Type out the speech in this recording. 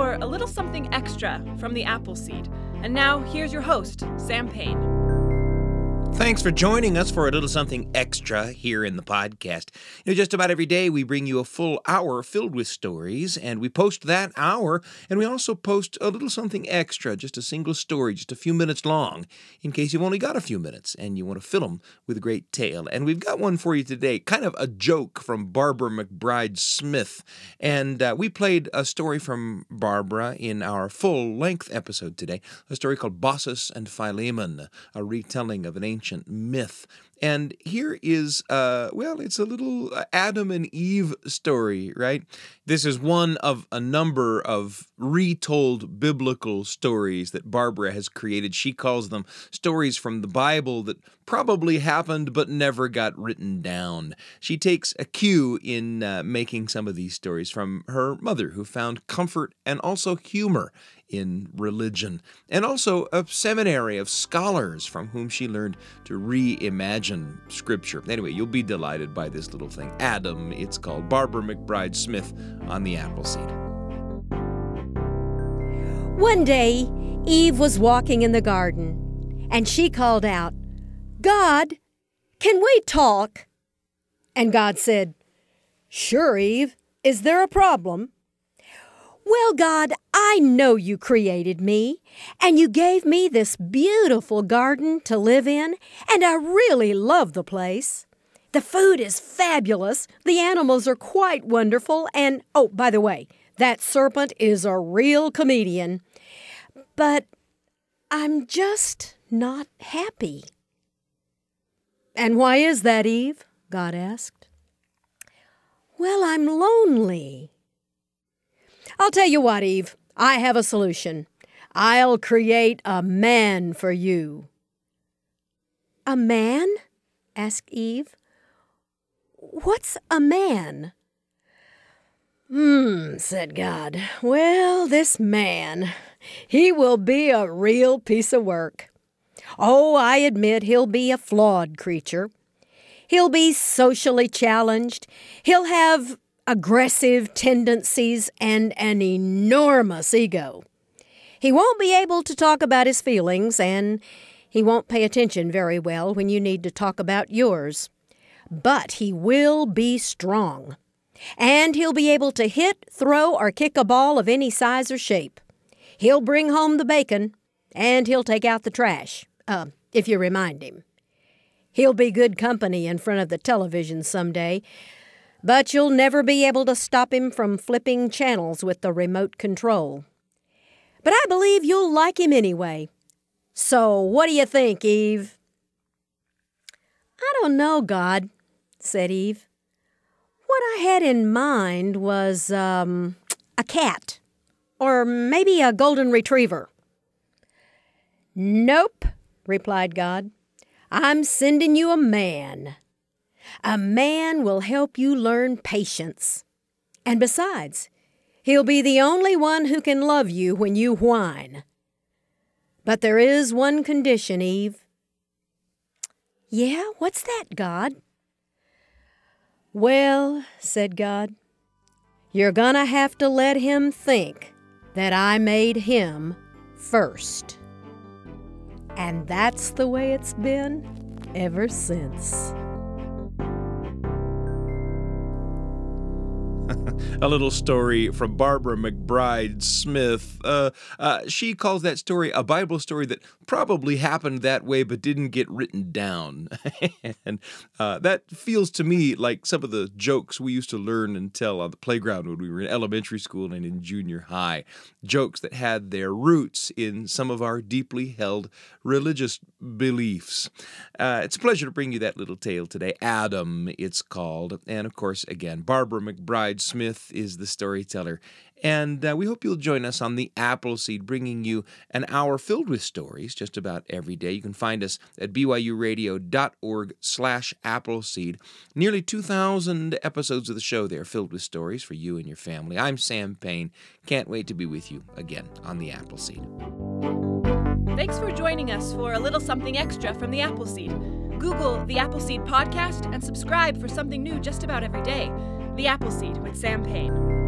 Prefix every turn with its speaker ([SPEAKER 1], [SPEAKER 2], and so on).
[SPEAKER 1] for a little something extra from the apple seed. And now, here's your host, Sam Payne.
[SPEAKER 2] Thanks for joining us for a little something extra here in the podcast. You know, just about every day we bring you a full hour filled with stories, and we post that hour, and we also post a little something extra, just a single story, just a few minutes long, in case you've only got a few minutes and you want to fill them with a great tale. And we've got one for you today, kind of a joke from Barbara McBride Smith. And uh, we played a story from Barbara in our full length episode today, a story called Baucis and Philemon, a retelling of an ancient ancient myth. And here is, uh, well, it's a little uh, Adam and Eve story, right? This is one of a number of retold biblical stories that Barbara has created. She calls them stories from the Bible that probably happened but never got written down. She takes a cue in uh, making some of these stories from her mother, who found comfort and also humor in religion, and also a seminary of scholars from whom she learned to reimagine Scripture. Anyway, you'll be delighted by this little thing. Adam, it's called Barbara McBride Smith on the Appleseed.
[SPEAKER 3] One day, Eve was walking in the garden, and she called out, God, can we talk? And God said, Sure, Eve. Is there a problem? Well, God, I know you created me, and you gave me this beautiful garden to live in, and I really love the place. The food is fabulous, the animals are quite wonderful, and oh, by the way, that serpent is a real comedian. But I'm just not happy. And why is that, Eve? God asked. Well, I'm lonely. I'll tell you what, Eve, I have a solution. I'll create a man for you. A man? asked Eve. What's a man? Hmm, said God. Well, this man, he will be a real piece of work. Oh, I admit he'll be a flawed creature. He'll be socially challenged. He'll have aggressive tendencies, and an enormous ego. He won't be able to talk about his feelings, and he won't pay attention very well when you need to talk about yours. But he will be strong. And he'll be able to hit, throw, or kick a ball of any size or shape. He'll bring home the bacon, and he'll take out the trash, uh, if you remind him. He'll be good company in front of the television some day, but you'll never be able to stop him from flipping channels with the remote control. But I believe you'll like him anyway. So, what do you think, Eve? I don't know, God, said Eve. What I had in mind was, um, a cat. Or maybe a golden retriever. Nope, replied God. I'm sending you a man. A man will help you learn patience. And besides, he'll be the only one who can love you when you whine. But there is one condition, Eve. Yeah, what's that, God? Well, said God, you're gonna have to let him think that I made him first. And that's the way it's been ever since.
[SPEAKER 2] a little story from Barbara McBride Smith. Uh, uh, she calls that story a Bible story that probably happened that way but didn't get written down. and uh, that feels to me like some of the jokes we used to learn and tell on the playground when we were in elementary school and in junior high. Jokes that had their roots in some of our deeply held religious beliefs. Uh, it's a pleasure to bring you that little tale today. Adam, it's called. And of course, again, Barbara McBride Smith is the storyteller. And uh, we hope you'll join us on the Appleseed, bringing you an hour filled with stories just about every day. You can find us at byuradio.org slash Appleseed. Nearly 2,000 episodes of the show there filled with stories for you and your family. I'm Sam Payne. Can't wait to be with you again on the Appleseed.
[SPEAKER 1] Thanks for joining us for a little something extra from the Appleseed. Google the Appleseed podcast and subscribe for something new just about every day. The Appleseed with Sam Payne.